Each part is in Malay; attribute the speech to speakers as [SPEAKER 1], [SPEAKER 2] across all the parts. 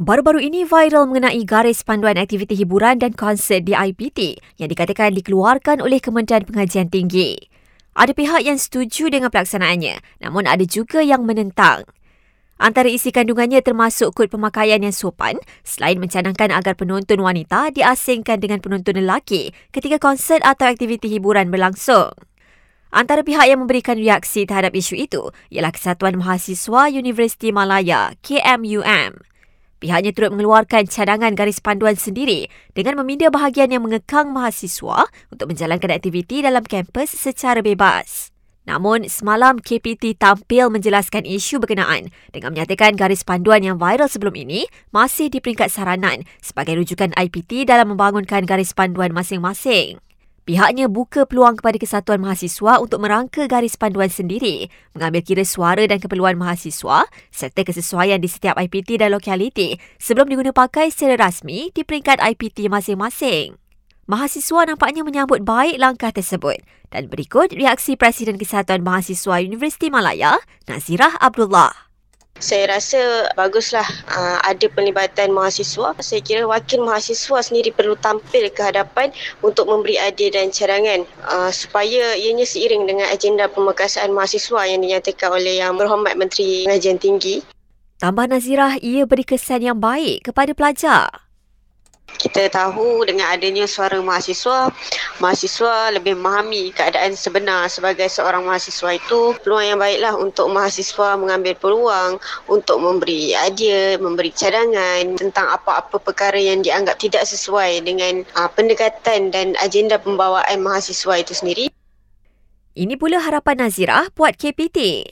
[SPEAKER 1] Baru-baru ini viral mengenai garis panduan aktiviti hiburan dan konsert di IPT yang dikatakan dikeluarkan oleh Kementerian Pengajian Tinggi. Ada pihak yang setuju dengan pelaksanaannya, namun ada juga yang menentang. Antara isi kandungannya termasuk kod pemakaian yang sopan selain mencanangkan agar penonton wanita diasingkan dengan penonton lelaki ketika konsert atau aktiviti hiburan berlangsung. Antara pihak yang memberikan reaksi terhadap isu itu ialah Kesatuan Mahasiswa Universiti Malaya, KMUM. Pihaknya turut mengeluarkan cadangan garis panduan sendiri dengan meminda bahagian yang mengekang mahasiswa untuk menjalankan aktiviti dalam kampus secara bebas. Namun, semalam KPT tampil menjelaskan isu berkenaan dengan menyatakan garis panduan yang viral sebelum ini masih di peringkat saranan sebagai rujukan IPT dalam membangunkan garis panduan masing-masing. Pihaknya buka peluang kepada kesatuan mahasiswa untuk merangka garis panduan sendiri, mengambil kira suara dan keperluan mahasiswa serta kesesuaian di setiap IPT dan lokaliti sebelum diguna pakai secara rasmi di peringkat IPT masing-masing. Mahasiswa nampaknya menyambut baik langkah tersebut dan berikut reaksi Presiden Kesatuan Mahasiswa Universiti Malaya, Nazirah Abdullah.
[SPEAKER 2] Saya rasa baguslah uh, ada penlibatan mahasiswa. Saya kira wakil mahasiswa sendiri perlu tampil ke hadapan untuk memberi idea dan cadangan uh, supaya ianya seiring dengan agenda pemekasaan mahasiswa yang dinyatakan oleh Yang Berhormat Menteri Pengajian Tinggi.
[SPEAKER 1] Tambah Nazirah, ia beri kesan yang baik kepada pelajar
[SPEAKER 2] kita tahu dengan adanya suara mahasiswa, mahasiswa lebih memahami keadaan sebenar sebagai seorang mahasiswa itu peluang yang baiklah untuk mahasiswa mengambil peluang untuk memberi idea, memberi cadangan tentang apa-apa perkara yang dianggap tidak sesuai dengan uh, pendekatan dan agenda pembawaan mahasiswa itu sendiri.
[SPEAKER 1] Ini pula harapan Nazirah buat KPT.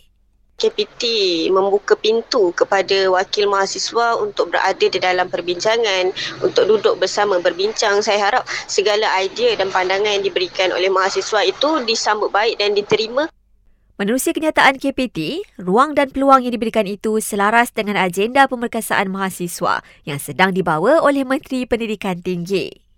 [SPEAKER 2] KPT membuka pintu kepada wakil mahasiswa untuk berada di dalam perbincangan, untuk duduk bersama berbincang. Saya harap segala idea dan pandangan yang diberikan oleh mahasiswa itu disambut baik dan diterima.
[SPEAKER 1] Menerusi kenyataan KPT, ruang dan peluang yang diberikan itu selaras dengan agenda pemerkasaan mahasiswa yang sedang dibawa oleh Menteri Pendidikan Tinggi.